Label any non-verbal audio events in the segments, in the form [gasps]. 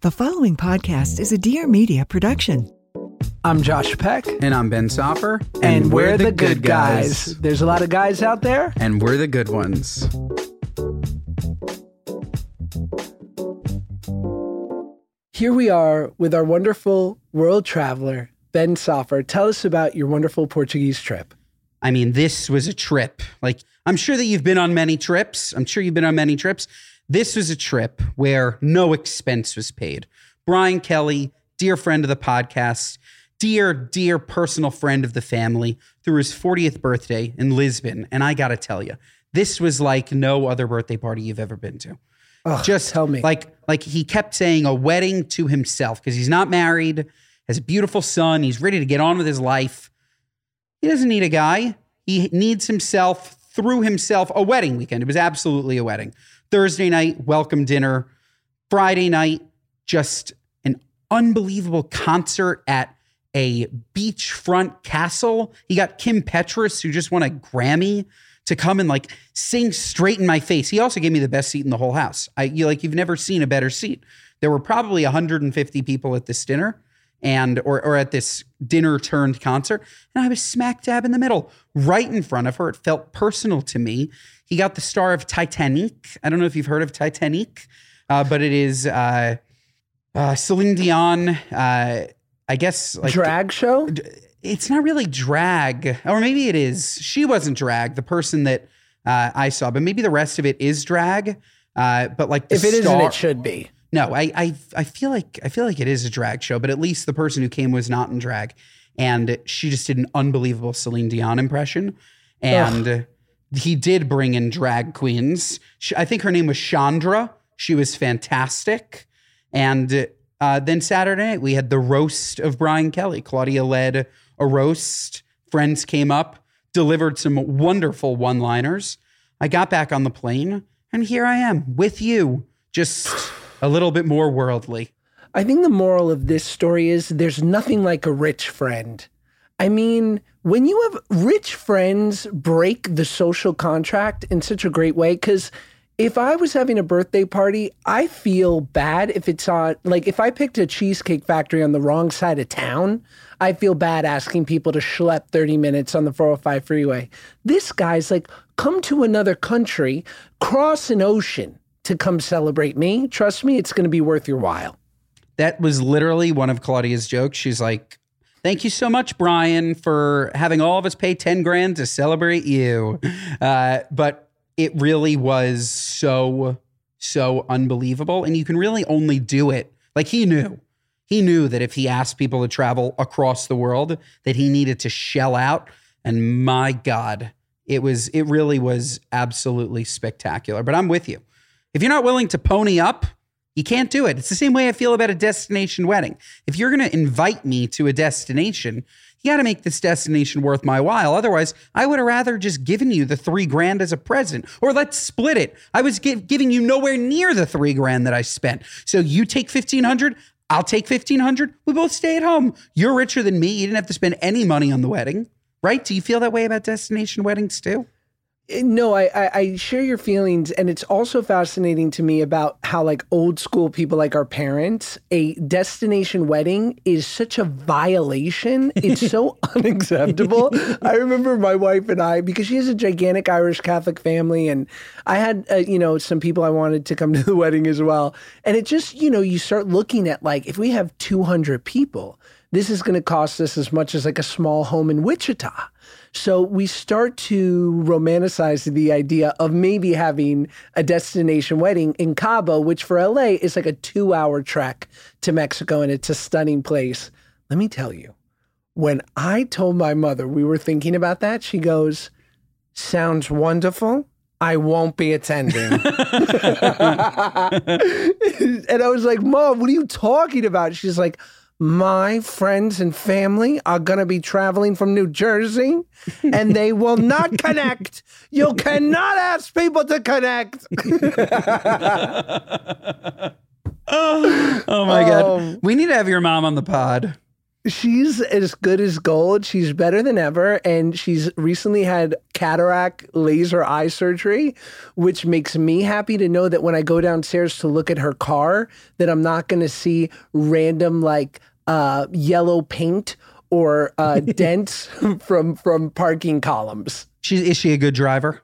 The following podcast is a Dear Media production. I'm Josh Peck. And I'm Ben Soffer. And, we're, the, good guys. There's a lot of guys out there. And we're the good ones. Here we are with our wonderful world traveler, Ben Soffer. Tell us about your wonderful Portuguese trip. I mean, this was a trip. Like, I'm sure that you've been on many trips. I'm sure you've been on many trips. This was a trip where no expense was paid. Brian Kelly, dear friend of the podcast, dear, dear personal friend of the family, through his 40th birthday in Lisbon. And I got to tell you, this was like no other birthday party you've ever been to. Ugh, Just tell me. Like, like he kept saying a wedding to himself because he's not married, has a beautiful son, he's ready to get on with his life. He doesn't need a guy. He needs himself through himself a wedding weekend. It was absolutely a wedding. Thursday night, welcome dinner. Friday night, just an unbelievable concert at a beachfront castle. He got Kim Petras, who just won a Grammy, to come and like sing straight in my face. He also gave me the best seat in the whole house. I you like you've never seen a better seat. There were probably 150 people at this dinner and or or at this dinner turned concert and I was smack dab in the middle, right in front of her. It felt personal to me. He got the star of Titanic. I don't know if you've heard of Titanic, uh, but it is uh, uh, Celine Dion. Uh, I guess like Drag show? it's not really drag, or maybe it is. She wasn't drag, the person that uh, I saw, but maybe the rest of it is drag. Uh, but like If it isn't, it should be. no, I, I I feel like I feel like it is a drag show, but at least the person who came was not in drag, and she just did an unbelievable Celine Dion impression, and he did bring in drag queens. She, I think her name was Chandra. She was fantastic, and uh, then Saturday night we had the roast of Brian Kelly. Claudia led a roast. Friends came up, delivered some wonderful one-liners. I got back on the plane, and here I am with you, just a little bit more worldly. I think the moral of this story is there's nothing like a rich friend. I mean, when you have rich friends break the social contract in such a great way, because if I was having a birthday party, I feel bad if it's on, like, if I picked a cheesecake factory on the wrong side of town, I feel bad asking people to schlep 30 minutes on the 405 freeway. This guy's like, come to another country, cross an ocean to come celebrate me. Trust me, it's going to be worth your while. That was literally one of Claudia's jokes. She's like, Thank you so much, Brian, for having all of us pay 10 grand to celebrate you. Uh, but it really was so, so unbelievable. And you can really only do it. Like he knew. He knew that if he asked people to travel across the world, that he needed to shell out. And my God, it was, it really was absolutely spectacular. But I'm with you. If you're not willing to pony up, you can't do it. It's the same way I feel about a destination wedding. If you're going to invite me to a destination, you got to make this destination worth my while. Otherwise, I would have rather just given you the three grand as a present, or let's split it. I was gi- giving you nowhere near the three grand that I spent. So you take fifteen hundred. I'll take fifteen hundred. We both stay at home. You're richer than me. You didn't have to spend any money on the wedding, right? Do you feel that way about destination weddings too? No, I, I, I share your feelings, and it's also fascinating to me about how like old school people, like our parents, a destination wedding is such a violation. It's so [laughs] unacceptable. I remember my wife and I because she has a gigantic Irish Catholic family, and I had uh, you know some people I wanted to come to the wedding as well, and it just you know you start looking at like if we have two hundred people, this is going to cost us as much as like a small home in Wichita. So we start to romanticize the idea of maybe having a destination wedding in Cabo, which for LA is like a two hour trek to Mexico and it's a stunning place. Let me tell you, when I told my mother we were thinking about that, she goes, Sounds wonderful. I won't be attending. [laughs] [laughs] and I was like, Mom, what are you talking about? She's like, my friends and family are going to be traveling from New Jersey and they will not [laughs] connect. You cannot ask people to connect. [laughs] oh my Um, god. We need to have your mom on the pod. She's as good as gold. She's better than ever. And she's recently had cataract laser eye surgery, which makes me happy to know that when I go downstairs to look at her car, that I'm not going to see random like uh, yellow paint or uh, [laughs] dents from from parking columns. She is she a good driver?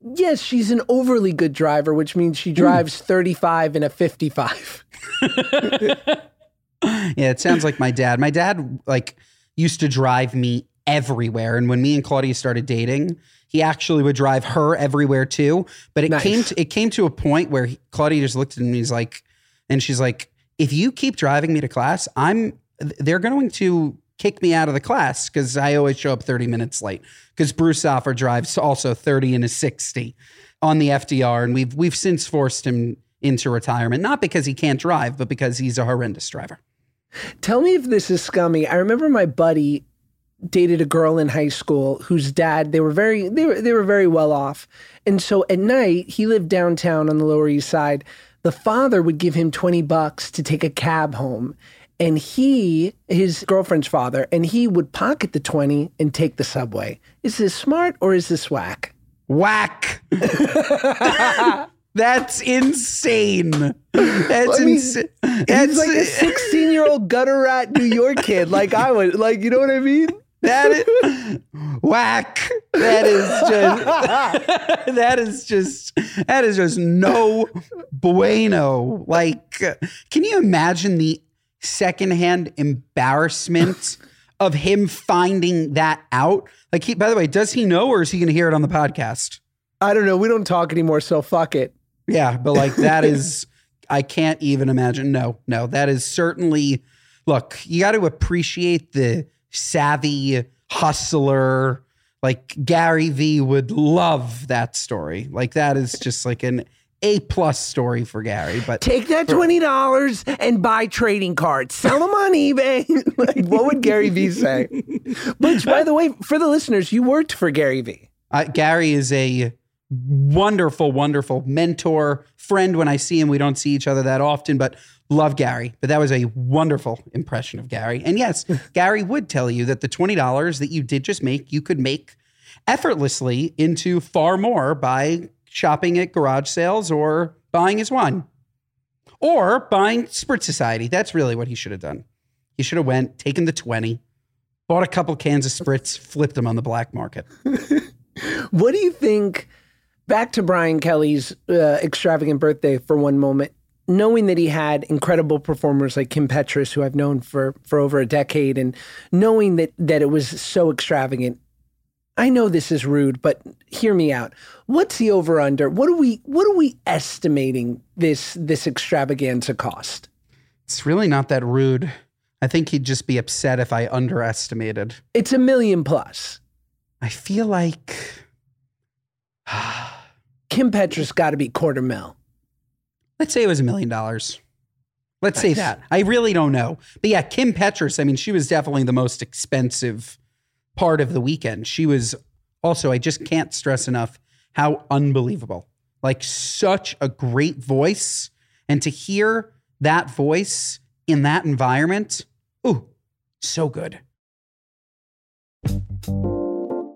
Yes, she's an overly good driver, which means she drives 35 in a 55. [laughs] [laughs] Yeah, it sounds like my dad. My dad like used to drive me everywhere, and when me and Claudia started dating, he actually would drive her everywhere too. But it Nice. came to, it came to a point where he, Claudia just looked at me. He's like, and she's like, if you keep driving me to class, I'm they're going to kick me out of the class because I always show up 30 minutes late. Because Bruce Soffer drives also 30 and a 60 on the FDR, and we've we've since forced him into retirement, not because he can't drive, but because he's a horrendous driver. Tell me if this is scummy. I remember my buddy dated a girl in high school whose dad they were very they were they were very well off. And so at night, he lived downtown on the Lower East Side. The father would give him 20 bucks to take a cab home. And he, his girlfriend's father, and he would pocket the 20 and take the subway. Is this smart or is this whack? Whack. [laughs] [laughs] That's insane. That's I mean, insane. That's like a 16 year old gutter rat New York kid, like I would, like, you know what I mean? that is whack. That is just [laughs] that is just that is just no bueno. Like, can you imagine the secondhand embarrassment of him finding that out? Like, he, by the way, does he know, or is he going to hear it on the podcast? I don't know. We don't talk anymore, so fuck it. Yeah, but like that is, [laughs] I can't even imagine. No, no, that is certainly. Look, you got to appreciate the savvy hustler. Like Gary V would love that story. Like that is just like an A plus story for Gary. But Take that twenty dollars and buy trading cards. Sell them on eBay. [laughs] like, what would Gary Vee say? [laughs] Which, by the way, for the listeners, you worked for Gary Vee. uh, Gary is a wonderful, wonderful mentor, friend. When I see him, we don't see each other that often, but love Gary. But that was a wonderful impression of Gary. And yes, [laughs] Gary would tell you that the $20 that you did just make, you could make effortlessly into far more by shopping at garage sales or buying his wine or buying Spritz Society. That's really what he should have done. He should have went, taken the 20, bought a couple cans of Spritz, flipped them on the black market. [laughs] What do you think? Back to Brian Kelly's uh, extravagant birthday for one moment. Knowing that he had incredible performers like Kim Petras, who I've known for for over a decade, and knowing that that it was so extravagant, I know this is rude, but hear me out. What's the over under? What are we what are we estimating this this extravaganza cost? It's really not that rude. I think he'd just be upset if I underestimated. It's a million plus. I feel like [sighs] Kim Petras got to be quarter mil. let's say it was a million dollars. Let's say that. I really don't know. But yeah, Kim Petras, I mean, she was definitely the most expensive part of the weekend. She was also, I just can't stress enough how unbelievable. Like such a great voice. And to hear that voice in that environment, ooh, so good.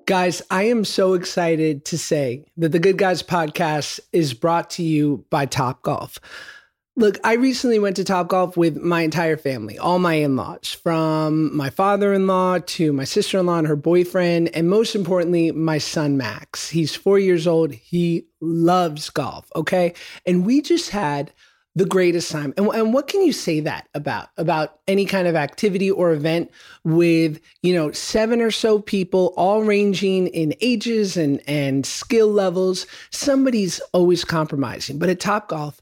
Guys, I am so excited to say that the Good Guys podcast is brought to you by Top Golf. Look, I recently went to Top Golf with my entire family, all my in laws, from my father in law to my sister in law and her boyfriend, and most importantly, my son Max. He's four years old. He loves golf, okay? And we just had the greatest time. And, and what can you say that about about any kind of activity or event with, you know, seven or so people all ranging in ages and and skill levels. Somebody's always compromising. But at Top Golf,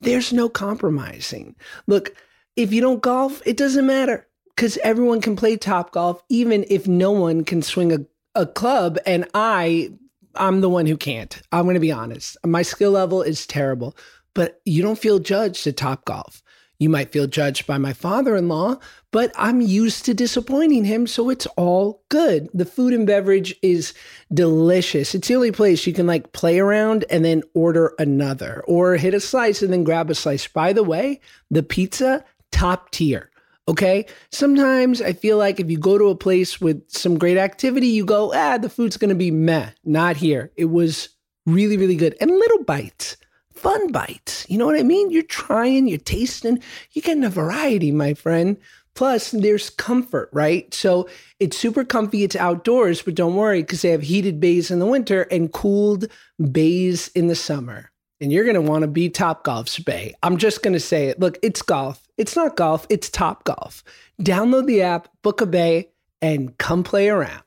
there's no compromising. Look, if you don't golf, it doesn't matter cuz everyone can play Top Golf even if no one can swing a a club and I I'm the one who can't. I'm going to be honest. My skill level is terrible but you don't feel judged at Top Golf. You might feel judged by my father in law, but I'm used to disappointing him, so it's all good. The food and beverage is delicious. It's the only place you can like play around and then order another or hit a slice and then grab a slice. By the way, the pizza, top tier. Okay. Sometimes I feel like if you go to a place with some great activity, you go, ah, the food's going to be meh. Not here. It was really, really good and little bites fun bites. You know what I mean? You're trying, you're tasting, you're getting a variety, my friend. Plus, there's comfort, right? So it's super comfy. It's outdoors, but don't worry because they have heated bays in the winter and cooled bays in the summer. And you're going to want to be Top Golf's bay. I'm just going to say it. Look, it's golf. It's not golf, it's Top Golf. Download the app, book a bay, and come play around.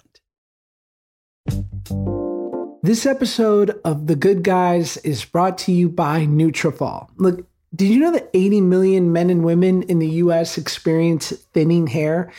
This episode of The Good Guys is brought to you by Nutrafol. Look, did you know that 80 million men and women in the US experience thinning hair?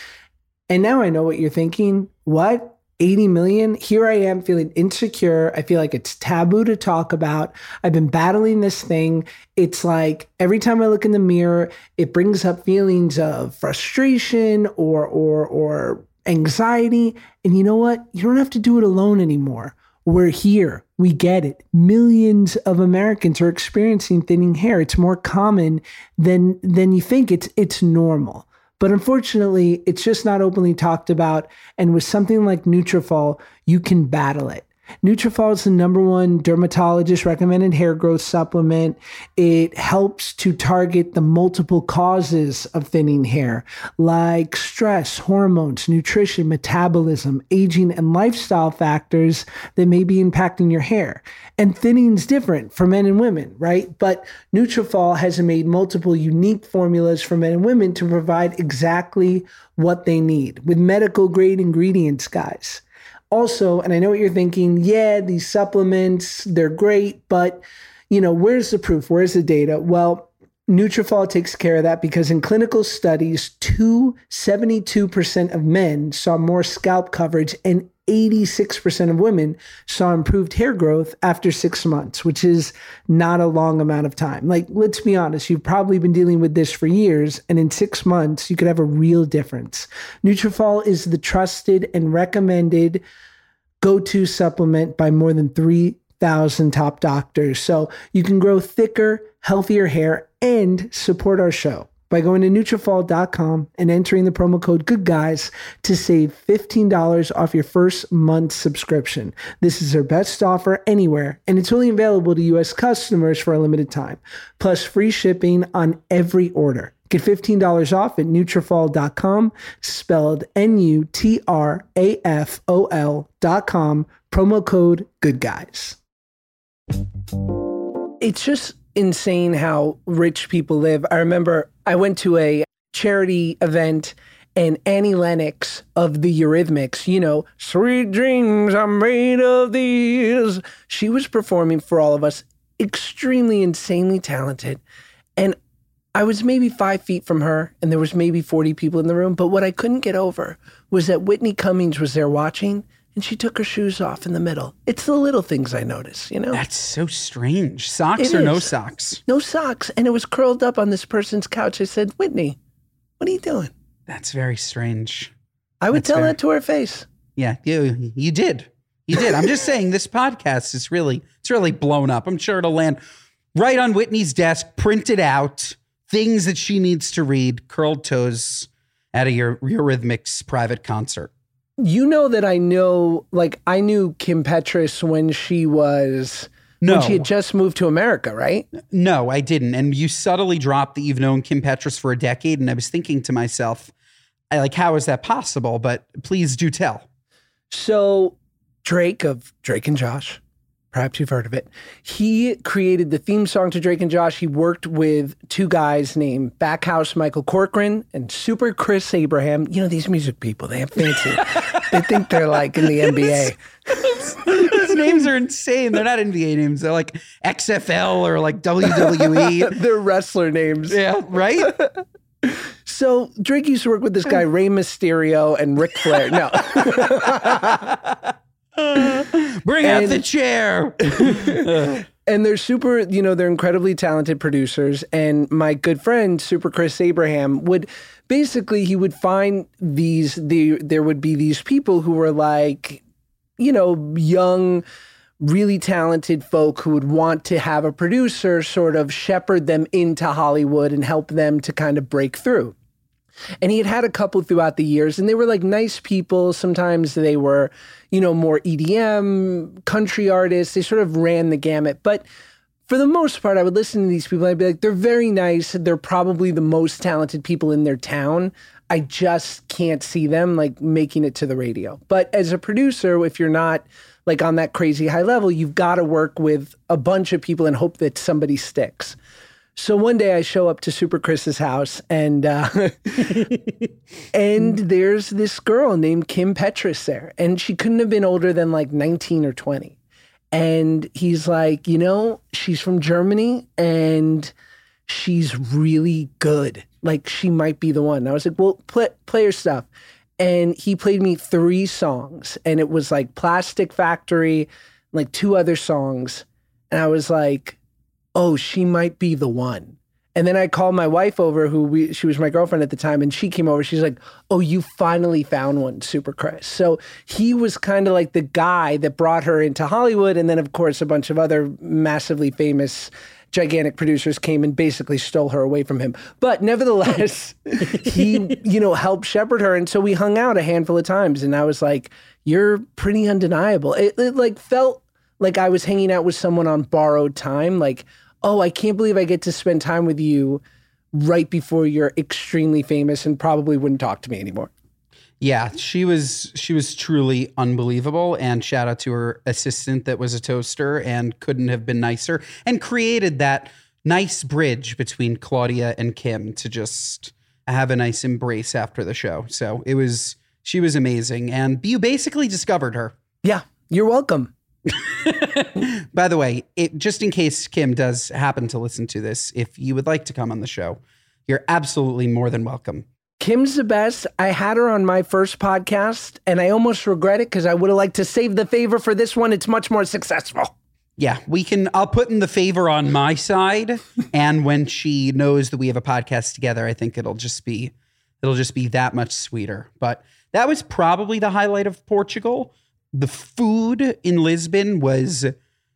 And now I know what you're thinking. What? 80 million? Here I am feeling insecure. I feel like it's taboo to talk about. I've been battling this thing. It's like every time I look in the mirror, it brings up feelings of frustration or or or anxiety. And you know what? You don't have to do it alone anymore. We're here. We get it. Millions of Americans are experiencing thinning hair. It's more common than than you think. It's it's normal. But unfortunately, it's just not openly talked about. And with something like Nutrafol, you can battle it. Nutrafol is the number one dermatologist recommended hair growth supplement. It helps to target the multiple causes of thinning hair, like stress, hormones, nutrition, metabolism, aging, and lifestyle factors that may be impacting your hair. And thinning is different for men and women, right? But Nutrafol has made multiple unique formulas for men and women to provide exactly what they need with medical grade ingredients, guys. Also, and I know what you're thinking, yeah, these supplements, they're great, but you know, where's the proof? Where's the data? Well, Nutrafol takes care of that because in clinical studies, two, 72% of men saw more scalp coverage and 86% of women saw improved hair growth after six months, which is not a long amount of time. Like, let's be honest, you've probably been dealing with this for years, and in six months, you could have a real difference. Nutrafol is the trusted and recommended go to supplement by more than 3,000 top doctors. So you can grow thicker, healthier hair and support our show by going to Nutrafol.com and entering the promo code Good Guys to save $15 off your first month subscription. This is their best offer anywhere, and it's only available to U.S. customers for a limited time, plus free shipping on every order. Get $15 off at Nutrafol.com, spelled N-U-T-R-A-F-O-L.com, promo code Good Guys. It's just insane how rich people live. I remember I went to a charity event and Annie Lennox of the Eurythmics, you know, Sweet Dreams are made of these. She was performing for all of us, extremely insanely talented. And I was maybe five feet from her, and there was maybe 40 people in the room. But what I couldn't get over was that Whitney Cummings was there watching, and she took her shoes off in the middle. It's the little things I notice, you know? That's so strange. Socks It or no is. socks? No socks. And it was curled up on this person's couch. I said, Whitney, what are you doing? That's very strange. I would That's tell fair. that to her face. Yeah, you you did. You did. I'm just [laughs] saying this podcast is really it's really blown up. I'm sure it'll land right on Whitney's desk, printed out, things that she needs to read, curled toes at a Eur- Eurythmics private concert. You know that I know, like, I knew Kim Petras when she was, No. when she had just moved to America, right? No, I didn't. And you subtly dropped that you've known Kim Petras for a decade. And I was thinking to myself, I like, how is that possible? But please do tell. So, Drake of Drake and Josh, perhaps you've heard of it, he created the theme song to Drake and Josh. He worked with two guys named Backhouse Michael Corcoran and Super Chris Abraham. You know, these music people, they have fancy. [laughs] they think they're like in the NBA. Those names are insane. They're not NBA names. They're like XFL or like WWE. [laughs] They're wrestler names. yeah, right? So Drake used to work with this guy, Rey Mysterio and Ric Flair. No. [laughs] Bring out the chair. [laughs] and they're super, you know, they're incredibly talented producers. And my good friend, Super Chris Abraham, would basically he would find these the there would be these people who were like, you know, young, really talented folk who would want to have a producer sort of shepherd them into Hollywood and help them to kind of break through. And he had had a couple throughout the years, and they were like nice people. Sometimes they were, you know, more EDM, country artists. They sort of ran the gamut. But for the most part, I would listen to these people. I'd be like, they're very nice. They're probably the most talented people in their town. I just can't see them like making it to the radio. But as a producer, if you're not like on that crazy high level, you've got to work with a bunch of people and hope that somebody sticks. So one day I show up to Super Chris's house and uh, [laughs] and there's this girl named Kim Petras there, and she couldn't have been older than like 19 or 20. And he's like, you know, she's from Germany and she's really good. Like she might be the one. I was like, well, play, play her stuff. And he played me three songs, and it was like Plastic Factory, like two other songs. And I was like, oh, she might be the one. And then I called my wife over, who we, she was my girlfriend at the time, and she came over. She's like, "Oh, you finally found one, Super Chris." So he was kind of like the guy that brought her into Hollywood, and then of course a bunch of other massively famous, gigantic producers came and basically stole her away from him. But nevertheless, [laughs] he you know helped shepherd her, and so we hung out a handful of times, and I was like, "You're pretty undeniable." It, it like felt like I was hanging out with someone on borrowed time, like oh, I can't believe I get to spend time with you right before you're extremely famous and probably wouldn't talk to me anymore. Yeah, she was she was truly unbelievable and shout out to her assistant that was a toaster and couldn't have been nicer and created that nice bridge between Claudia and Kim to just have a nice embrace after the show. So it was she was amazing and you basically discovered her. Yeah, you're welcome. [laughs] By the way, it, just in case Kim does happen to listen to this, if you would like to come on the show, you're absolutely more than welcome. Kim's the best. I had her on my first podcast and I almost regret it because I would have liked to save the favor for this one. It's much more successful. Yeah, we can. I'll put in the favor on my side, [laughs] and when she knows that we have a podcast together, I think it'll just be, it'll just be that much sweeter. But that was probably the highlight of Portugal. The food in Lisbon was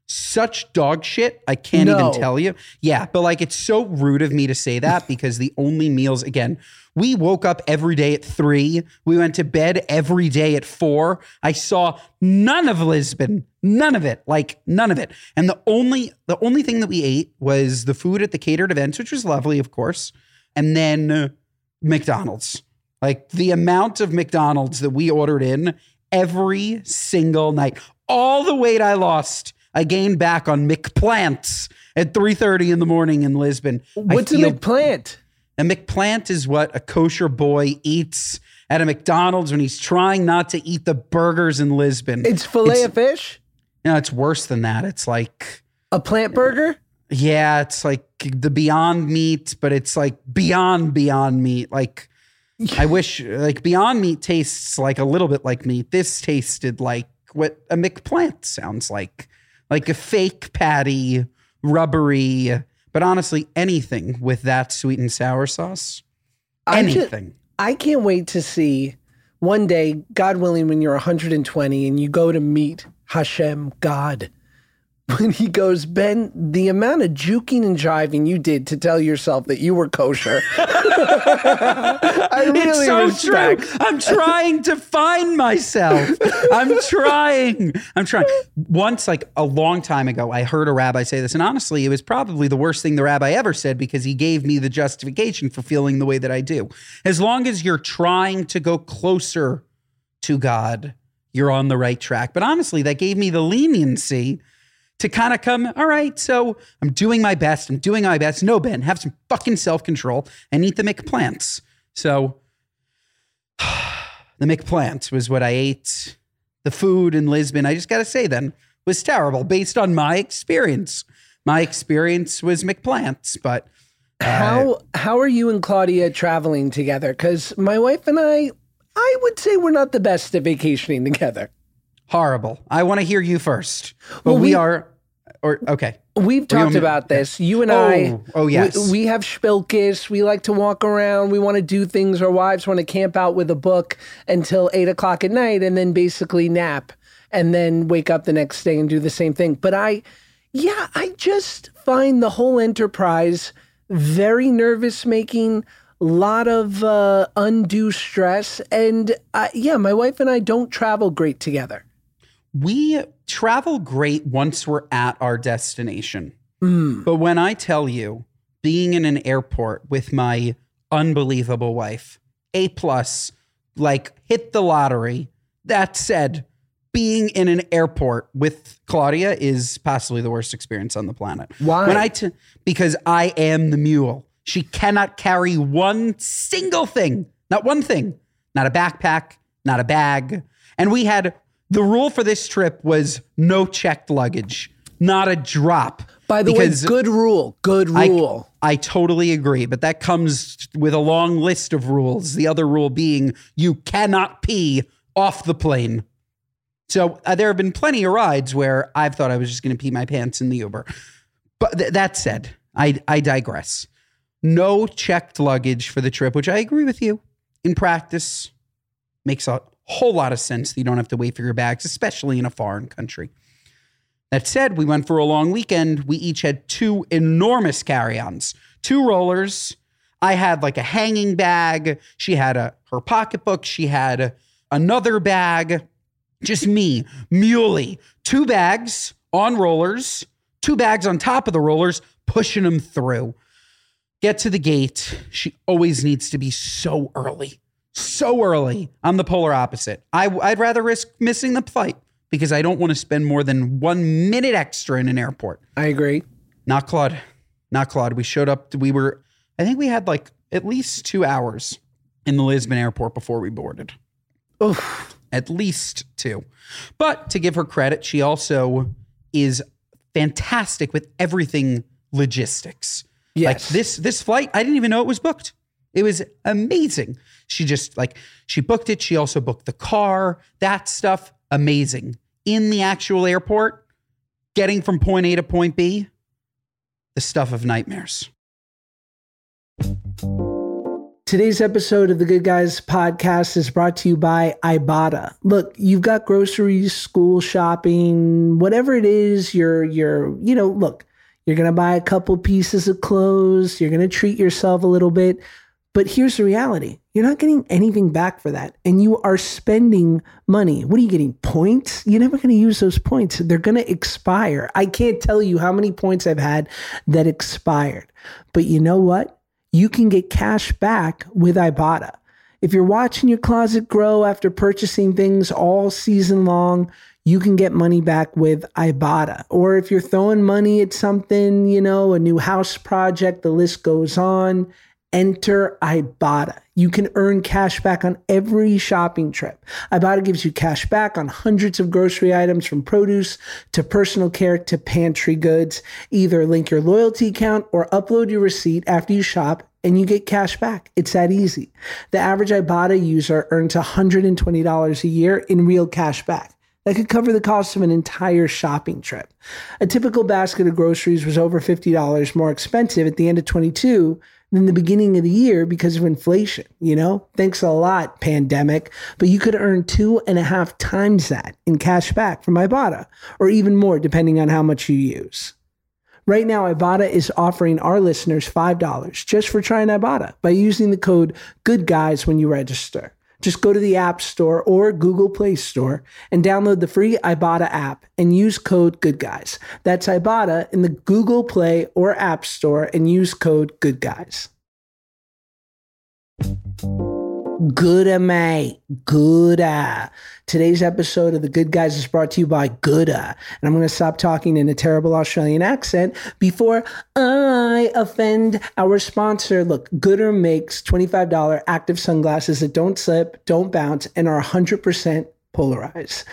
such dog shit. I can't No. even tell you. Yeah, but like it's so rude of me to say that because the only meals again, we woke up every day at 3. We went to bed every day at 4. I saw none of Lisbon. None of it. Like none of it. And the only the only thing that we ate was the food at the catered events, which was lovely, of course. And then uh, McDonald's. Like the amount of McDonald's that we ordered in every single night. All the weight I lost, I gained back on McPlants at 3:30 in the morning in Lisbon. I What's a feel- McPlant? a McPlant is what a kosher boy eats at a McDonald's when he's trying not to eat the burgers in Lisbon. It's filet It's- of fish? Know, it's worse than that. It's like, A plant burger? yeah, it's like the Beyond Meat, but it's like beyond Beyond Meat. Like, I wish, like, Beyond Meat tastes like a little bit like meat. This tasted like what a McPlant sounds like, like a fake patty, rubbery. But honestly, anything with that sweet and sour sauce, I ju- anything. I can't wait to see one day, God willing, when you're 120 and you go to meet Hashem, God, when he goes, Ben, the amount of juking and jiving you did to tell yourself that you were kosher. [laughs] I really it's so respect. true. I'm trying to find myself. I'm trying. I'm trying. Once, like a long time ago, I heard a rabbi say this, and honestly, it was probably the worst thing the rabbi ever said because he gave me the justification for feeling the way that I do. As long as you're trying to go closer to God, you're on the right track. But honestly, that gave me the leniency to kind of come, all right, so I'm doing my best. I'm doing my best. No, Ben, have some fucking self control and eat the McPlants. So [sighs] the McPlant was what I ate. The food in Lisbon, I just got to say then, was terrible based on my experience. My experience was McPlants, but uh, How how are you and Claudia traveling together? Because my wife and I, I would say we're not the best at vacationing together. Horrible. I want to hear you first. But Well, we, we- are, or okay. We've talked about this. You and Oh, I. oh, we- yes. We, have spilkis. We like to walk around. We want to do things. Our wives want to camp out with a book until eight o'clock at night and then basically nap and then wake up the next day and do the same thing. But I, yeah, I just find the whole enterprise very nervous making. A lot of uh, undue stress and uh, yeah my wife and i don't travel great together We travel great once we're at our destination. Mm. But when I tell you, being in an airport with my unbelievable wife, A plus, like hit the lottery. That said, being in an airport with Claudia is possibly the worst experience on the planet. Why? When I t- because I am the mule. She cannot carry one single thing, not one thing, not a backpack, not a bag. And we had the rule for this trip was no checked luggage, not a drop. by the way good rule good I- rule I totally agree, but that comes with a long list of rules. The other rule being you cannot pee off the plane. So uh, there have been plenty of rides where I've thought I was just going to pee my pants in the Uber. But th- that said, I, I digress. No checked luggage for the trip, which I agree with you. In practice, makes a whole lot of sense that you don't have to wait for your bags, especially in a foreign country. That said, we went for a long weekend. We each had two enormous carry ons, two rollers. I had like a hanging bag. She had a her pocketbook. She had another bag. Just me, muley, two bags on rollers, two bags on top of the rollers, pushing them through. Get to the gate. She always needs to be so early, so early. I'm the polar opposite. I, I'd rather risk missing the flight because I don't want to spend more than one minute extra in an airport. i agree Not Claude. Not Claude. We showed up. We were, I think we had like at least two hours in the Lisbon airport before we boarded. Oof. At least two. But to give her credit, she also is fantastic with everything logistics. Yes. Like this this flight, I didn't even know it was booked. It was amazing. She just like she booked it. She also booked the car, that stuff, amazing. In the actual airport, getting from point A to point B, the stuff of nightmares. Today's episode of the Good Guys podcast is brought to you by Ibotta. Look, you've got groceries, school shopping, whatever it is, you're you're, you know, look, you're going to buy a couple pieces of clothes, you're going to treat yourself a little bit, but here's the reality. You're not getting anything back for that and you are spending money. What are you getting? Points? You're never going to use those points. They're going to expire. I can't tell you how many points I've had that expired. But you know what? you can get cash back with Ibotta. If you're watching your closet grow after purchasing things all season long, you can get money back with Ibotta. Or if you're throwing money at something, you know, a new house project, the list goes on, enter Ibotta. You can earn cash back on every shopping trip. Ibotta gives you cash back on hundreds of grocery items from produce to personal care to pantry goods. Either link your loyalty account or upload your receipt after you shop and you get cash back. It's that easy. The average Ibotta user earns $120 a year in real cash back. That could cover the cost of an entire shopping trip. A typical basket of groceries was over $50 more expensive at the end of 22 than the beginning of the year because of inflation. You know, thanks a lot, pandemic. But you could earn two and a half times that in cash back from Ibotta, or even more depending on how much you use. Right now, Ibotta is offering our listeners $5 just for trying Ibotta by using the code GOODGUYS when you register. Just go to the App Store or Google Play Store and download the free Ibotta app and use code GOODGUYS. That's Ibotta in the Google Play or App Store and use code GOODGUYS. Gooda, mate. Gooda. Today's episode of The Good Guys is brought to you by Goodr. And I'm going to stop talking in a terrible Australian accent before I offend our sponsor. Look, Goodr makes $25 active sunglasses that don't slip, don't bounce, and are 100% polarized.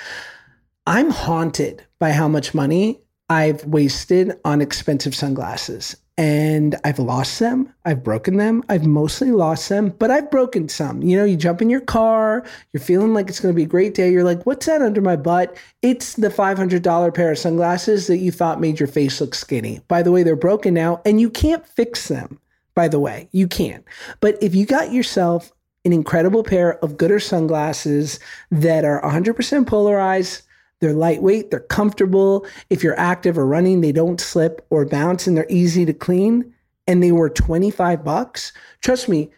I'm haunted by how much money I've wasted on expensive sunglasses and I've lost them. I've broken them. I've mostly lost them, but I've broken some. You know, you jump in your car, you're feeling like it's going to be a great day. You're like, what's that under my butt? It's the $500 pair of sunglasses that you thought made your face look skinny. By the way, they're broken now and you can't fix them. By the way, you can't. But if you got yourself an incredible pair of goodr sunglasses that are 100% polarized, they're lightweight, they're comfortable. If you're active or running, they don't slip or bounce and they're easy to clean. And they were 25 bucks. Trust me,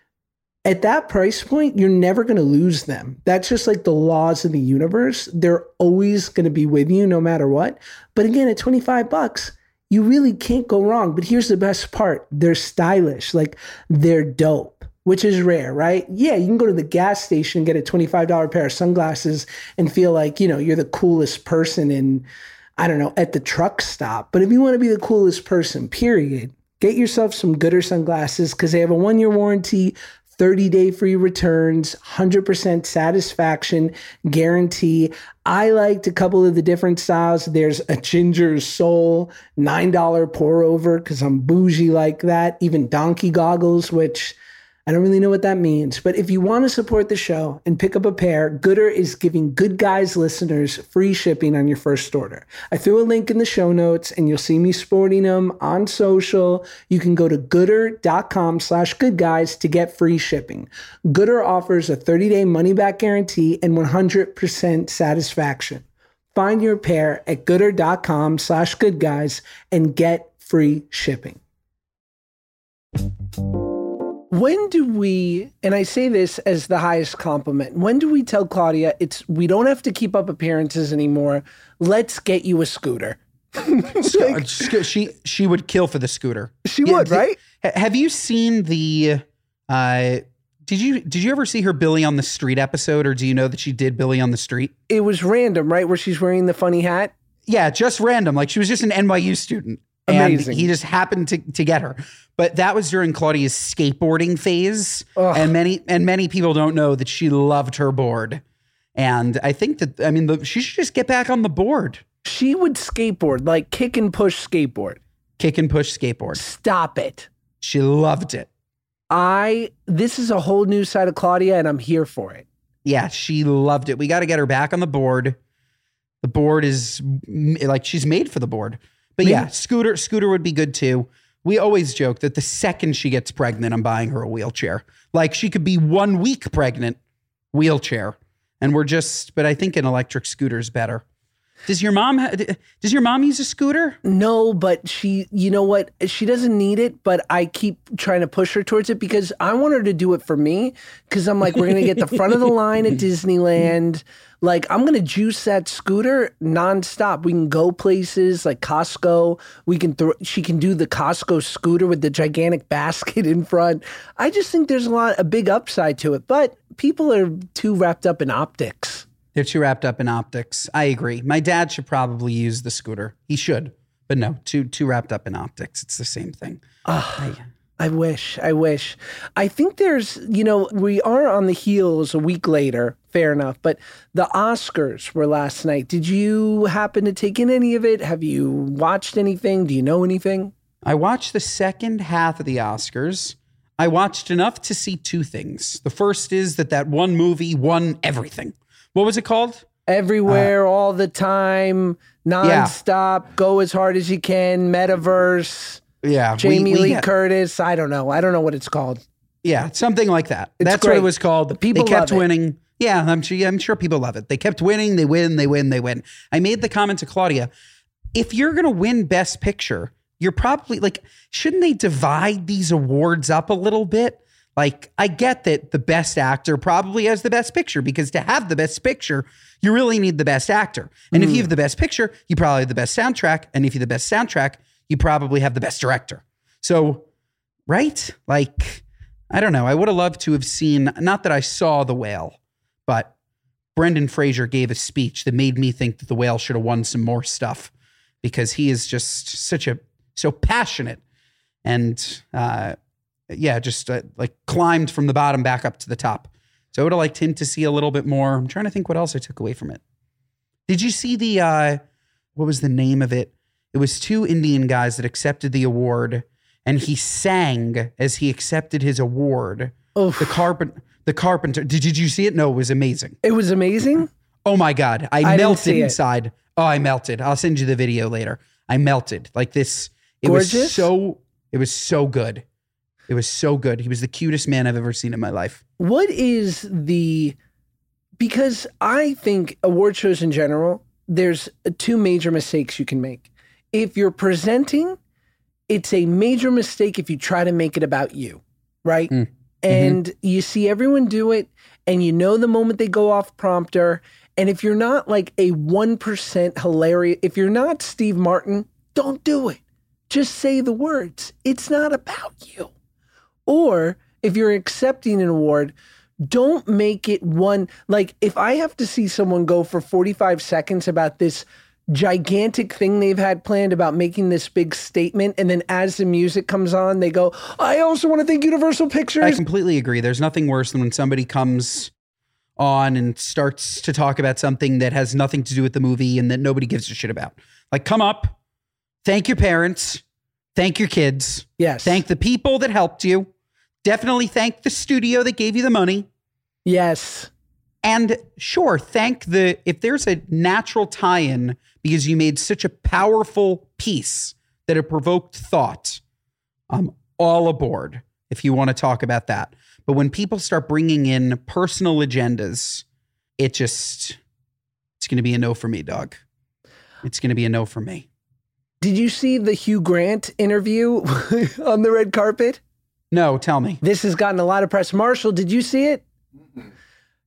at that price point, you're never going to lose them. That's just like the laws of the universe. They're always going to be with you no matter what. But again, at 25 bucks, you really can't go wrong. But here's the best part they're stylish, like they're dope which is rare, right? Yeah, you can go to the gas station and get a $25 pair of sunglasses and feel like, you know, you're the coolest person in, I don't know, at the truck stop. But if you want to be the coolest person, period, get yourself some goodr sunglasses because they have a one year warranty, 30 day free returns, 100% satisfaction guarantee. I liked a couple of the different styles. There's a ginger soul, $9 pour over because I'm bougie like that. Even donkey goggles, which I don't really know what that means, but if you want to support the show and pick up a pair, Goodr is giving Good Guys listeners free shipping on your first order. I threw a link in the show notes and you'll see me sporting them on social. You can go to goodr.com slash good guys to get free shipping. Goodr offers a 30-day money-back guarantee and 100% satisfaction. Find your pair at goodr.com slash good guys and get free shipping. When do we, and I say this as the highest compliment, when do we tell Claudia it's we don't have to keep up appearances anymore? Let's get you a scooter. [laughs] Like, she she would kill for the scooter. She would, th- right? Have you seen the? Uh, did you did you ever see her Billy on the Street episode, or do you know that she did Billy on the Street? It was random, right? Where she's wearing the funny hat. Yeah, just random. Like she was just an NYU student. Amazing. And he just happened to, to get her. But that was during Claudia's skateboarding phase. Ugh. And many and many people don't know that she loved her board. And I think that I mean the, she should just get back on the board. She would skateboard, like kick and push skateboard. Kick and push skateboard. Stop it. She loved it. I, this is a whole new side of Claudia and I'm here for it. Yeah, she loved it. We got to get her back on the board. The board is like she's made for the board. But Maybe- yeah, Scooter Scooter would be good too. We always joke that the second she gets pregnant, I'm buying her a wheelchair. Like she could be one week pregnant, wheelchair, and we're just. But I think an electric scooter is better. Does your mom? ha- Does your mom use a scooter? No, but she, you know what? She doesn't need it, but I keep trying to push her towards it because I want her to do it for me. Because I'm like, we're going to get the front of the [laughs] line at Disneyland. Like, I'm going to juice that scooter nonstop. We can go places like Costco. We can throw, she can do the Costco scooter with the gigantic basket in front. I just think there's a lot, a big upside to it, but people are too wrapped up in optics. They're too wrapped up in optics. I agree. My dad should probably use the scooter. He should, but no, too too wrapped up in optics. It's the same thing. Ah, I wish. I wish. I think there's, you know, we are on the heels a week later. Fair enough. But the Oscars were last night. Did you happen to take in any of it? Have you watched anything? Do you know anything? I watched the second half of the Oscars. I watched enough to see two things. The first is that that one movie won everything. What was it called? Everywhere, uh, all the time, nonstop, go as hard as you can, metaverse. Yeah, we- Jamie we Lee get- Curtis. I don't know. I don't know what it's called. Yeah, something like that. It's That's what it was called. The people they kept winning. Yeah, I'm sure. Yeah, I'm sure people love it. They kept winning. They win. They win. They win. I made the comment to Claudia: if you're gonna win Best Picture, you're probably like, shouldn't they divide these awards up a little bit? Like, I get that the Best Actor probably has the Best Picture because to have the Best Picture, you really need the Best Actor. And if you have the Best Picture, you probably have the Best Soundtrack. And if you have the Best Soundtrack, you probably have the Best Director. So right? Like, I don't know. I would have loved to have seen, not that I saw the whale, but Brendan Fraser gave a speech that made me think that the whale should have won some more stuff because he is just such a, so passionate and, uh, yeah, just uh, like climbed from the bottom back up to the top. So I would have liked him to see a little bit more. I'm trying to think what else I took away from it. Did you see the, uh, what was the name of it? It was two Indian guys that accepted the award and he sang as he accepted his award. Oof. The carpent, the carpenter. Did, did you see it? No, it was amazing. It was amazing. Oh my god, I, I melted see it. inside. Oh, I melted. I'll send you the video later. I melted like this. It was so. It was so good. It was so good. He was the cutest man I've ever seen in my life. What is the because I think award shows in general, there's two major mistakes you can make. If you're presenting, it's a major mistake if you try to make it about you, right? Mm. And you see everyone do it, and you know the moment they go off prompter. And if you're not like a 1% hilarious, if you're not Steve Martin, don't do it. Just say the words. It's not about you. Or if you're accepting an award, don't make it one like if I have to see someone go for 45 seconds about this gigantic thing they've had planned about making this big statement and then as the music comes on they go I also want to thank Universal Pictures. I completely agree. There's nothing worse than when somebody comes on and starts to talk about something that has nothing to do with the movie and that nobody gives a shit about. Like, come up, thank your parents, thank your kids, yes thank the people that helped you, definitely thank the studio that gave you the money. yes And sure, thank the if there's a natural tie-in because you made such a powerful piece that it provoked thought. I'm all aboard if you want to talk about that. But when people start bringing in personal agendas, it just it's going to be a no for me, dog. It's going to be a no for me. did you see the Hugh Grant interview [laughs] on the red carpet No, tell me. This has gotten a lot of press. Marshall, did you see it?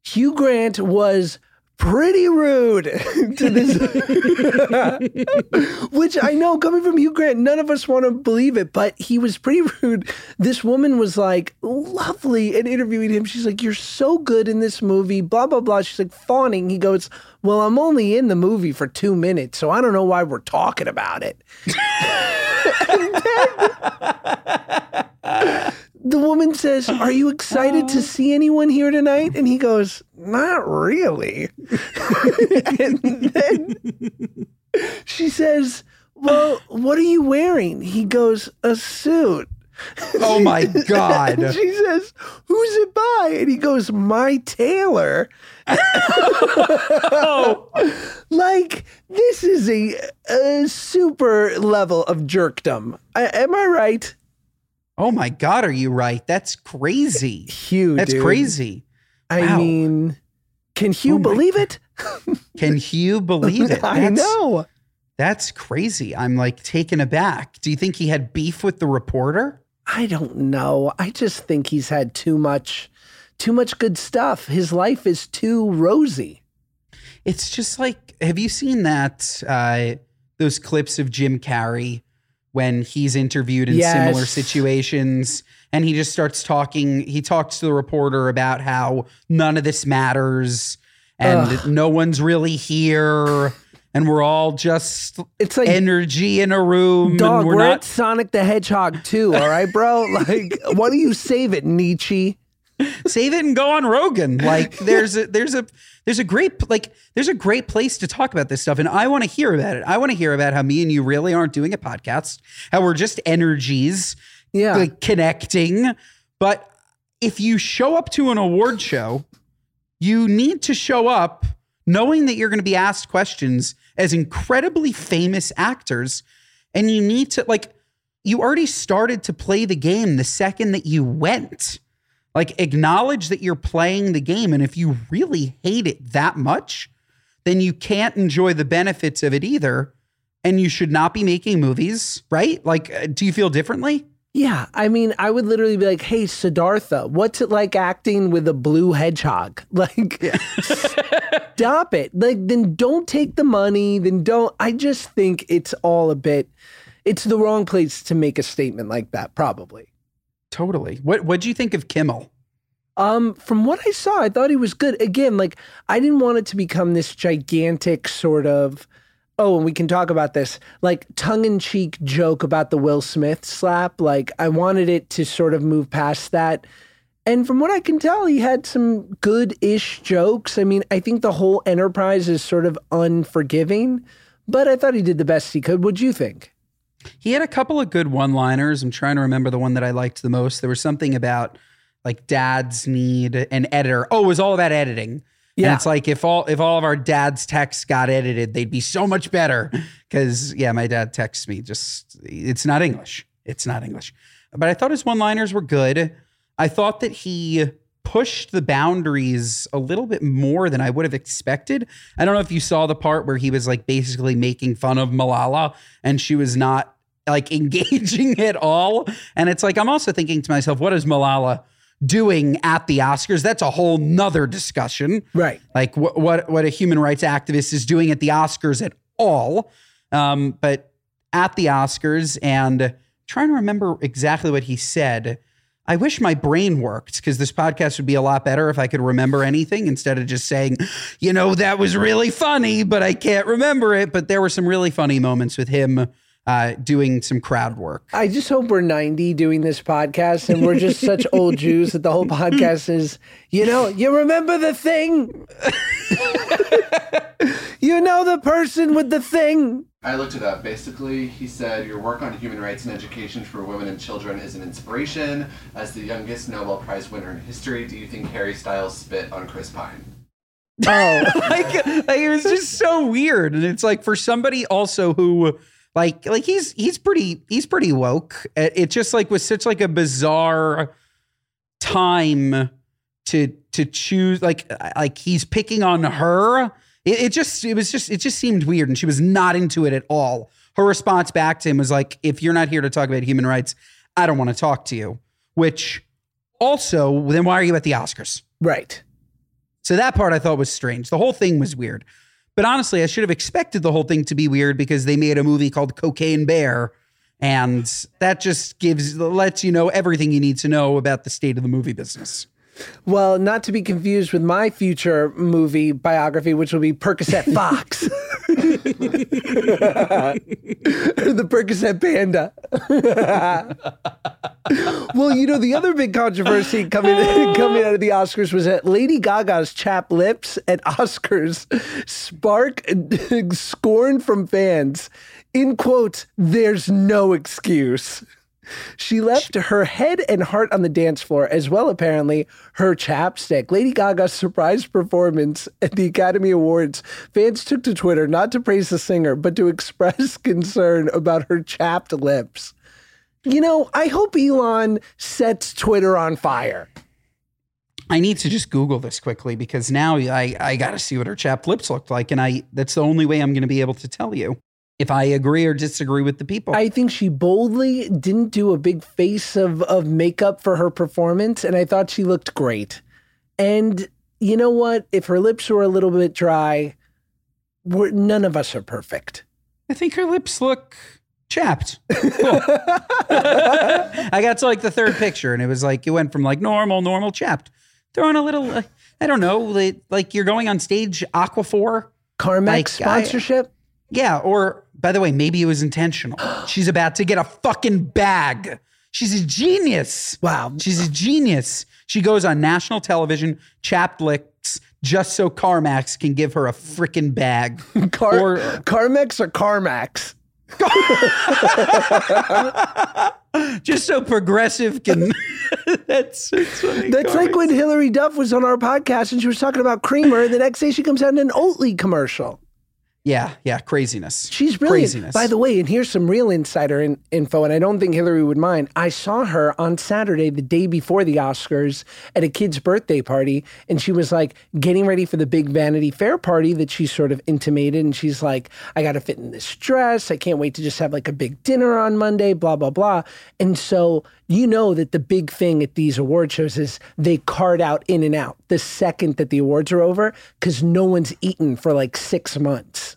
Hugh Grant was pretty rude [laughs] to this, [laughs] which I know coming from Hugh Grant, none of us want to believe it, but he was pretty [laughs] rude. This woman was like lovely and interviewing him. She's like, You're so good in this movie, blah, blah, blah. She's like fawning. He goes, Well, I'm only in the movie for two minutes, so I don't know why we're talking about it. The woman says, [gasps] Are you excited to oh. see anyone here tonight? And he goes, Not really. [laughs] and then she says, Well, what are you wearing? He goes, A suit. Oh my And god. she says, Who's it by? And he goes, My tailor. [laughs] Oh. like, this is a, a super level of jerkdom. I, am I right? Oh my god, are you right? That's crazy. Hugh. That's dude. crazy. I Wow. mean, can Hugh Oh believe it? [laughs] Can Hugh believe it? [laughs] I know. That's crazy. I'm like taken aback. Do you think he had beef with the reporter? I don't know. I just think he's had too much, too much good stuff. His life is too rosy. It's just like, have you seen that? Uh, those clips of Jim Carrey when he's interviewed in Yes. similar situations and he just starts talking. He talks to the reporter about how none of this matters and Ugh. no one's really here and we're all just It's like energy in a room dog. and We're, we're at not Sonic the Hedgehog too. All right, bro. [laughs] Like, why do you save it, Nietzsche? Save it and go on Rogan. Like [laughs] there's a there's a there's a great like there's a great place to talk about this stuff, and I want to hear about it. I want to hear about how me and you really aren't doing a podcast, how we're just energies Yeah. like connecting. But if you show up to an award show, you need to show up knowing that you're going to be asked questions as incredibly famous actors, and you need to like you already started to play the game the second that you went. Like, acknowledge that you're playing the game. And if you really hate it that much, then you can't enjoy the benefits of it either. And you should not be making movies, right? Like, uh, do you feel differently? Yeah, I mean, I would literally be like, "Hey, Siddhartha, what's it like acting with a blue hedgehog? [laughs] Like, [laughs] stop it! Like, then don't take the money. Then don't." I just think it's all a bit. It's the wrong place to make a statement like that. Probably. Totally. What What do you think of Kimmel? Um, from what I saw, I thought he was good. Again, like I didn't want it to become this gigantic sort of oh, and we can talk about this like tongue in cheek joke about the Will Smith slap. Like I wanted it to sort of move past that. And from what I can tell, he had some good ish jokes. I mean, I think the whole enterprise is sort of unforgiving, but I thought he did the best he could. What'd you think? He had a couple of good one liners. I'm trying to remember the one that I liked the most. There was something about like dads need an editor. Oh, it was all about editing. Yeah. And it's like if all if all of our dad's texts got edited, they'd be so much better. Cause yeah, my dad texts me just it's not English. It's not English. But I thought his one-liners were good. I thought that he pushed the boundaries a little bit more than I would have expected. I don't know if you saw the part where he was like basically making fun of Malala and she was not like [laughs] engaging at all. And it's like I'm also thinking to myself, what is Malala doing at the Oscars. That's a whole nother discussion. Right. Like what what, what a human rights activist is doing at the Oscars at all. Um, but at the Oscars and trying to remember exactly what he said. I wish my brain worked because this podcast would be a lot better if I could remember anything instead of just saying, you know, that was really funny, but I can't remember it. But there were some really funny moments with him uh, doing some crowd work. I just hope we're 90 doing this podcast and we're just such old [laughs] Jews that the whole podcast is, you know, you remember the thing? [laughs] you know the person with the thing? I looked it up. Basically, he said your work on human rights and education for women and children is an inspiration. As the youngest Nobel Prize winner in history, do you think Harry Styles spit on Chris Pine? Oh, [laughs] like, like it was just so weird. And it's like for somebody also who like like he's he's pretty he's pretty woke. It, just like was such like a bizarre time to to choose like like he's picking on her. It, it just it was just it just seemed weird, and she was not into it at all. Her response back to him was like, "If you're not here to talk about human rights, I don't want to talk to you." Which also, then why are you at the Oscars? right. So that part I thought was strange. The whole thing was weird. But honestly, I should have expected the whole thing to be weird because they made a movie called Cocaine Bear. And that just gives lets you know everything you need to know about the state of the movie business. Well, not to be confused with my future movie biography, which will be Percocet [laughs] Fox. [laughs] the Percocet Panda. [laughs] well, you know, the other big controversy coming, coming out of the Oscars was that Lady Gaga's chap lips at Oscars spark scorn from fans. In quotes, there's no excuse. She left her head and heart on the dance floor, as well, apparently, her chapstick. Lady Gaga's surprise performance at the Academy Awards. Fans took to Twitter not to praise the singer, but to [laughs] express concern about her chapped lips. You know, I hope Elon sets Twitter on fire. I need to just Google this quickly because now I, I got to see what her chapped lips looked like. And I that's the only way I'm going to be able to tell you if I agree or disagree with the people. I think she boldly didn't do a big face of, of makeup for her performance, and I thought she looked great. And you know what? If her lips were a little bit dry, we're, none of us are perfect. I think her lips look chapped. Cool. [laughs] I got to like the third picture, and it was like it went from like normal, normal, chapped. Throw in a little, uh, I don't know, like, like you're going on stage, Aquaphor. Carmex Like, I- sponsorship? Yeah, or by the way, maybe it was intentional. [gasps] She's about to get a fucking bag. She's a genius. Wow. She's a genius. She goes on national television, chapped lips, just so CarMax can give her a freaking bag. [laughs] Car- or Carmex or Carmax? [laughs] just so progressive can. [laughs] that's that's, funny. That's like when Hilary Duff was on our podcast and she was talking about creamer, and the next day she comes out in an Oatly commercial. Yeah, yeah, craziness. She's brilliant. Craziness. By the way, and here's some real insider in, info, and I don't think Hilary would mind. I saw her on Saturday, the day before the Oscars, at a kid's birthday party, and she was like getting ready for the big Vanity Fair party that she sort of intimated. And she's like, I got to fit in this dress. I can't wait to just have like a big dinner on Monday, blah, blah, blah. And so you know that the big thing at these award shows is they card out In-N-Out the second that the awards are over because no one's eaten for like six months.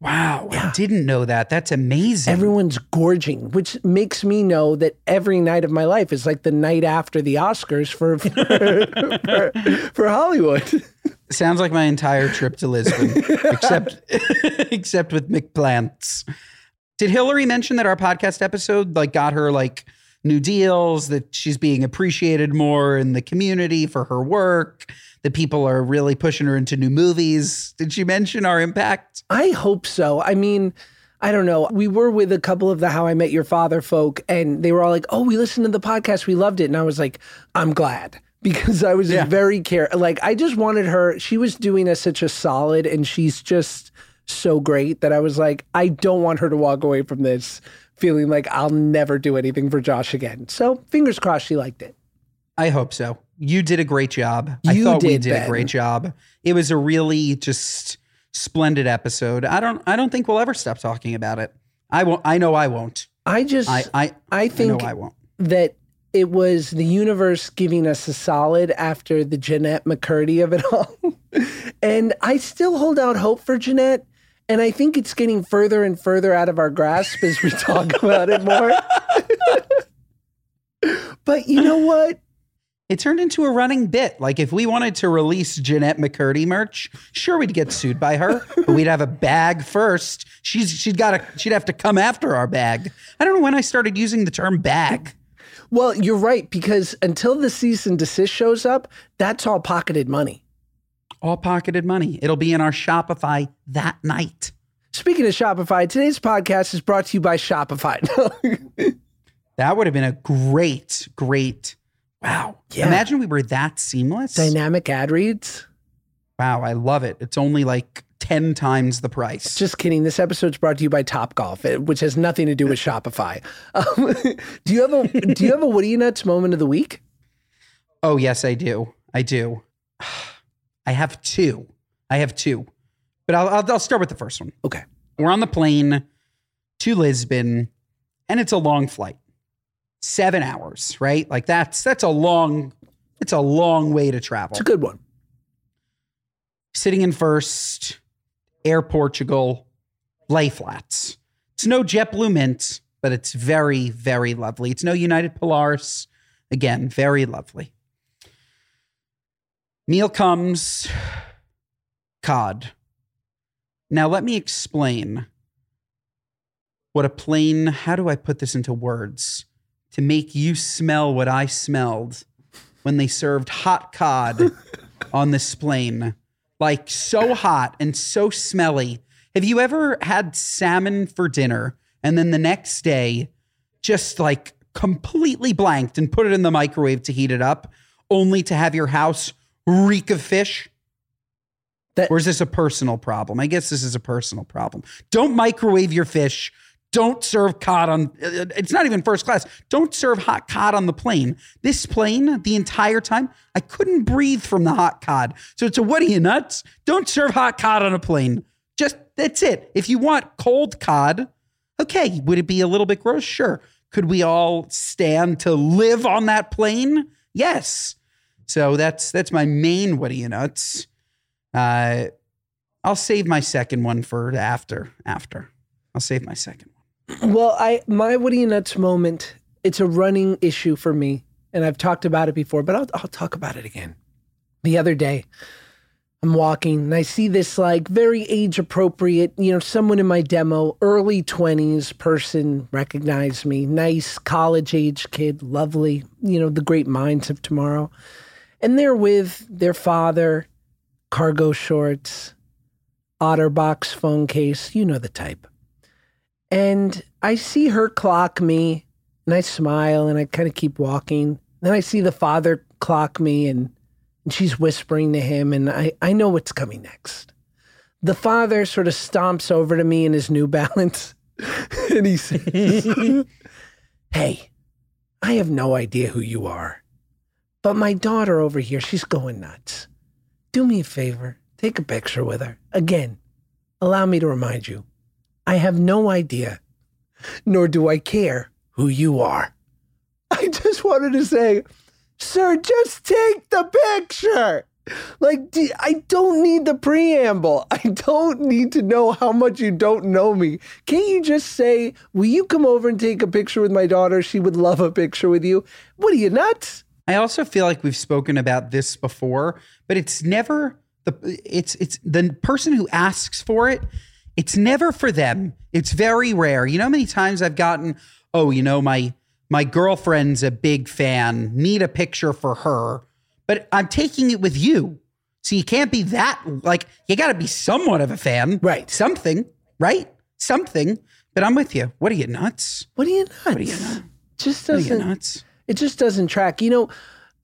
wow, I didn't know that. That's amazing. Everyone's gorging, which makes me know that every night of my life is like the night after the Oscars for [laughs] for, for Hollywood. [laughs] Sounds like my entire trip to Lisbon, [laughs] except except with McPlants. Did Hilary mention that our podcast episode like got her like new deals, that she's being appreciated more in the community for her work, that people are really pushing her into new movies? Did she mention our impact? I hope so. I mean, I don't know. We were with a couple of the How I Met Your Father folk, and they were all like, "Oh, we listened to the podcast. We loved it." And I was like, "I'm glad." [laughs] Because I was Yeah. very care like I just wanted her. She was doing us such a solid, and she's just so great that I was like, I don't want her to walk away from this feeling like I'll never do anything for Josh again. So fingers crossed she liked it. I hope so. You did a great job. I You thought we did, did a great job. It was a really just splendid episode. I don't I don't think we'll ever stop talking about it. I won't I know I won't. I just I I I think know I won't. that it was the universe giving us a solid after the Jennette McCurdy of it all. [laughs] and I still hold out hope for Jennette. And I think it's getting further and further out of our grasp as we talk [laughs] about it more. [laughs] but you know what? It turned into a running bit. Like if we wanted to release Jennette McCurdy merch, sure we'd get sued by her, but we'd have a bag first. She's she'd got to she'd have to come after our bag. I don't know when I started using the term bag. Well, you're right, because until the cease and desist shows up, that's all pocketed money. All pocketed money. It'll be in our Shopify that night. Speaking of Shopify, today's podcast is brought to you by Shopify. [laughs] That would have been a great, great. Wow. Yeah. Imagine we were that seamless. Dynamic ad reads. Wow, I love it. It's only like 10 times the price. Just kidding. This episode's brought to you by Topgolf, eh, which has nothing to do with Shopify. [laughs] Um, do you have a Do you have a Woody Nuts moment of the week? oh, yes, I do. I do. [sighs] I have two. I have two. But I'll, I'll, I'll start with the first one. Okay. We're on the plane to Lisbon, and it's a long flight. Seven hours, right? Like that's that's a long, it's a long way to travel. It's a good one. sitting in first, Air Portugal, lay flats. It's no JetBlue Mint, but it's very, very lovely. It's no United Polaris. Again, very lovely. Meal comes, cod. Now, let me explain what a plane, how do I put this into words to make you smell what I smelled when they served hot cod [laughs] on this plane? Like so hot and so smelly. Have you ever had salmon for dinner and then the next day just like completely blanked and put it in the microwave to heat it up only to have your house reek of fish? That- or is this a personal problem? I guess this is a personal problem. Don't microwave your fish. Don't serve cod on uh, it's not even first class. Don't serve hot cod on the plane. This plane, the entire time, I couldn't breathe from the hot cod. So it's a what are you nuts? Don't serve hot cod on a plane. Just that's it. If you want cold cod, okay, would it be a little bit gross? Sure. Could we all stand to live on that plane? Yes. So that's that's my main you nuts. Uh, I'll save my second one for after. After, I'll save my second one. Well, I my Woody Nuts moment. It's a running issue for me, and I've talked about it before, but I'll I'll talk about it again. The other day, I'm walking and I see this like very age appropriate, you know, someone in my demo, early 20s person recognized me, nice college age kid, lovely, you know, the great minds of tomorrow. And they're with their father, cargo shorts, Otterbox phone case, you know the type. And I see her clock me and I smile and I kind of keep walking. Then I see the father clock me and, and she's whispering to him and I, I know what's coming next. the father sort of stomps over to me in his New Balance [laughs] and he says, [laughs] Hey, I have no idea who you are, but my daughter over here, she's going nuts. Do me a favor, take a picture with her. Again, allow me to remind you, I have no idea, nor do I care who you are. [laughs] I just wanted to say, Sir, just take the picture. Like, I don't need the preamble. [laughs] I don't need to know how much you don't know me. Can't you just say, Will you come over and take a picture with my daughter? She would love a picture with you. What are you nuts? I also feel like we've spoken about this before, but it's never the it's it's the person who asks for it. It's never for them. It's very rare. You know how many times I've gotten, oh, you know, my my girlfriend's a big fan. Need a picture for her, but I'm taking it with you. So you can't be that like you got to be somewhat of a fan, Right. Something, right? Something. But I'm with you. What are you nuts? What are you nuts? What are you nuts? Just What are you doesn't. nuts? It just doesn't track. You know,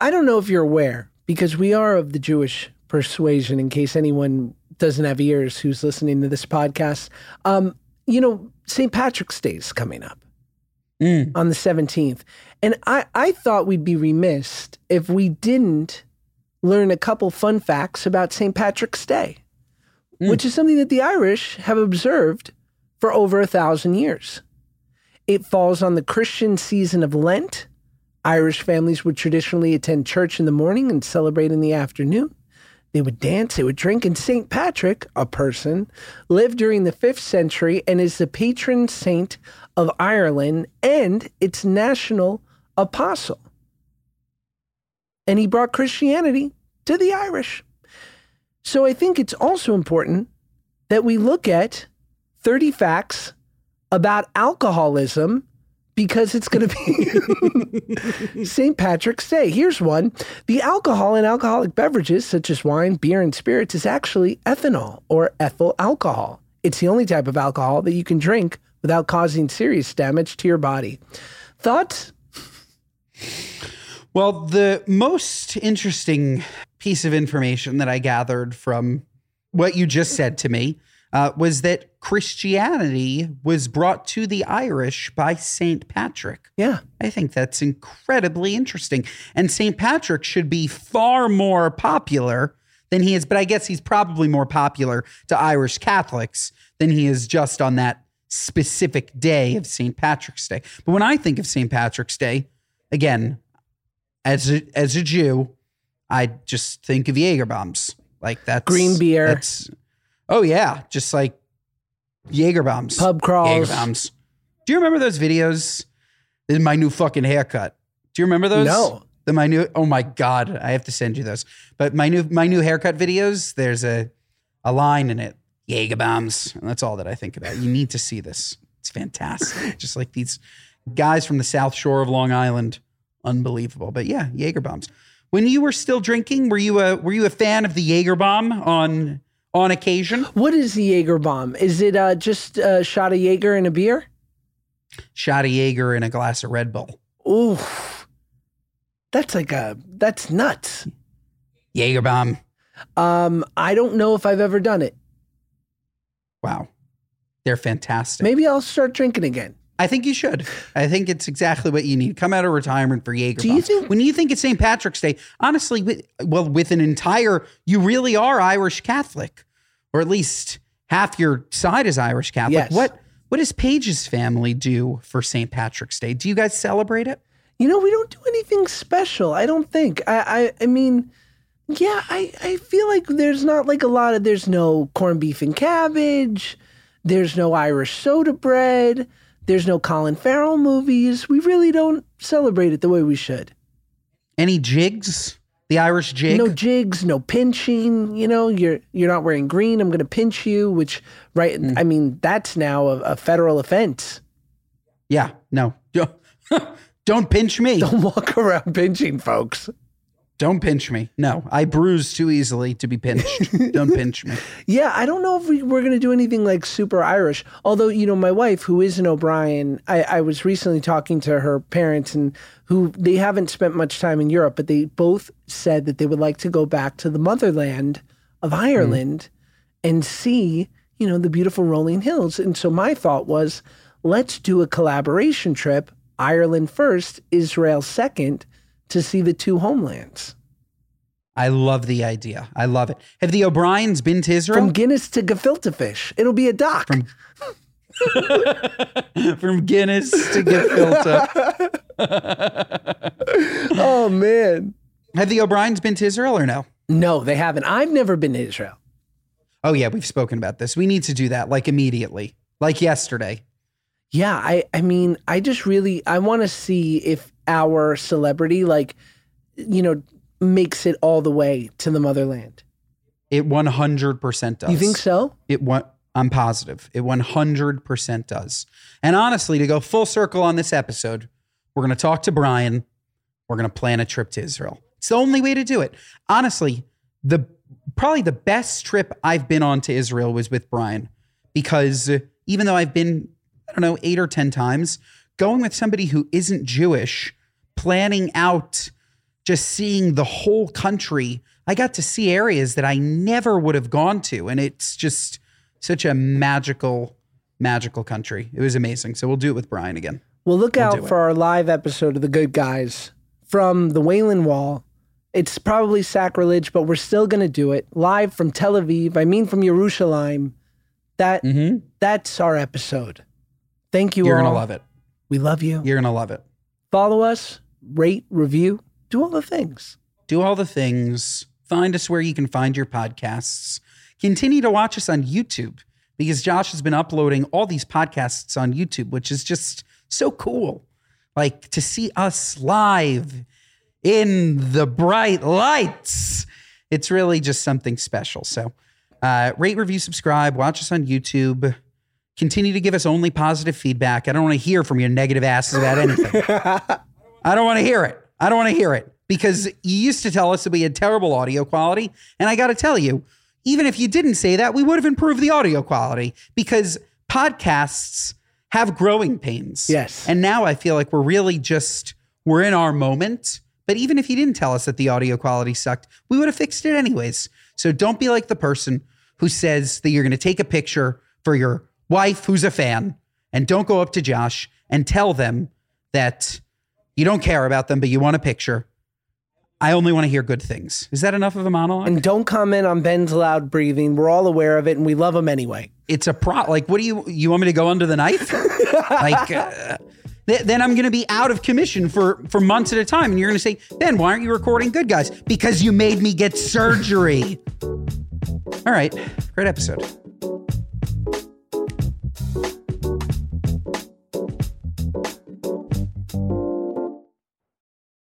I don't know if you're aware because we are of the Jewish persuasion. In case anyone doesn't have ears who's listening to this podcast, um, you know, St. Patrick's Day is coming up Mm. on the 17th, and I I thought we'd be remiss if we didn't learn a couple fun facts about St. Patrick's Day, which is something that the Irish have observed for over a thousand years. It falls on the Christian season of Lent. Irish families would traditionally attend church in the morning and celebrate in the afternoon. They would dance, they would drink, and St. Patrick, a person, lived during the 5th century and is the patron saint of Ireland and its national apostle. And he brought Christianity to the Irish. So I think it's also important that we look at 30 facts about alcoholism because it's going to be [laughs] St. Patrick's Day. Here's one. The alcohol in alcoholic beverages, such as wine, beer, and spirits, is actually ethanol or ethyl alcohol. It's the only type of alcohol that you can drink without causing serious damage to your body. Thoughts? Well, the most interesting piece of information that I gathered from what you just said to me uh, was that Christianity was brought to the Irish by St. Patrick. Yeah. I think that's incredibly interesting. And St. Patrick should be far more popular than he is, but I guess he's probably more popular to Irish Catholics than he is just on that specific day of St. Patrick's Day. But when I think of St. Patrick's Day, again, as a, as a Jew, I just think of Jaeger bombs. Like that's Green beer. That's oh yeah, just like Jaeger bombs, Pub crawls. Jaeger bombs. Do you remember those videos? This is my new fucking haircut. Do you remember those? No. The my new oh my god, I have to send you those. But my new my new haircut videos, there's a a line in it, Jaeger bombs, and that's all that I think about. You need to see this. It's fantastic. [laughs] Just like these guys from the South Shore of Long Island, unbelievable. But yeah, Jaeger bombs. When you were still drinking, were you a were you a fan of the Jaeger bomb on on occasion? What is the Jaeger bomb? Is it uh, just a shot of Jaeger and a beer? Shot of Jaeger and a glass of Red Bull. Ooh, that's like a that's nuts. Jaeger bomb. Um, I don't know if I've ever done it. Wow. They're fantastic. Maybe I'll start drinking again. I think you should. I think it's exactly what you need. Come out of retirement for Jaeger. Do you think- when you think it's St. Patrick's Day, honestly, with, well, with an entire, you really are Irish Catholic, or at least half your side is Irish Catholic. Yes. What what does Paige's family do for St. Patrick's Day? Do you guys celebrate it? You know, we don't do anything special. I don't think. I I, I mean, yeah, I, I feel like there's not like a lot of there's no corned beef and cabbage, there's no Irish soda bread, there's no Colin Farrell movies. We really don't celebrate it the way we should. Any jigs? The Irish jig? No jigs, no pinching. You know, you're you're not wearing green. I'm going to pinch you. Which, right? Mm. I mean, that's now a, a federal offense. yeah, no. [laughs] Don't pinch me. Don't walk [laughs] around pinching, folks. Don't pinch me. No, I bruise too easily to be pinched. [laughs] Don't pinch me. Yeah, I don't know if we, we're going to do anything like super Irish. Although, you know, my wife, who is an O'Brien, I, I was recently talking to her parents and who they haven't spent much time in Europe, but they both said that they would like to go back to the motherland of mm. Ireland and see, you know, the beautiful rolling hills. And so my thought was, let's do a collaboration trip, Ireland first, Israel second, to see the two homelands. I love the idea. I love it. Have the O'Briens been to Israel? From Guinness to gefilte fish. It'll be a doc. From- [laughs] From Guinness to gefilte. [laughs] oh man. Have the O'Briens been to Israel or no? No, they haven't. I've never been to Israel. Oh yeah, we've spoken about this. We need to do that like immediately, like yesterday. Yeah, I I mean, I just really I want to see if our celebrity like you know makes it all the way to the motherland. It 100% does. You think so? It what I'm positive. It 100% does. And honestly, to go full circle on this episode, we're going to talk to Brian. We're going to plan a trip to Israel. It's the only way to do it. Honestly, the probably the best trip I've been on to Israel was with Brian because even though I've been I don't know 8 or 10 times, going with somebody who isn't Jewish, planning out just seeing the whole country, I got to see areas that I never would have gone to and it's just such a magical magical country. It was amazing. So we'll do it with Brian again. Well, look We'll out do it. for our live episode of The Good Guys from the Wailing Wall. It's probably sacrilege, but we're still going to do it live from Tel Aviv. I mean, from Jerusalem. That Mhm. that's our episode. Thank you You're all. going to love it. We love you. You're going to love it. Follow us, rate, review, do all the things. do all the things. Find us where you can find your podcasts. Continue to watch us on YouTube because Josh has been uploading all these podcasts on YouTube, which is just so cool. Like to see us live in the bright lights. It's really just something special. So, uh, rate, review, subscribe, watch us on YouTube. Continue to give us only positive feedback. I don't want to hear from your negative asses about anything. [laughs] I don't want to hear it. I don't want to hear it because you used to tell us that we had terrible audio quality. And I got to tell you, even if you didn't say that, we would have improved the audio quality because podcasts have growing pains. Yes. And now I feel like we're really just, we're in our moment. But even if you didn't tell us that the audio quality sucked, we would have fixed it anyways. So don't be like the person who says that you're going to take a picture for your wife who's a fan and don't go up to Josh and tell them that you don't care about them, but you want a picture. I only want to hear good things. Is that enough of a monologue? And don't comment on Ben's loud breathing. We're all aware of it and we love him anyway. it's a pro. Like, what do you you want me to go under the knife? [laughs] like, uh, th- then I'm going to be out of commission for for months at a time, and you're going to say, Ben, why aren't you recording Good Guys? Because you made me get surgery. All right, great episode.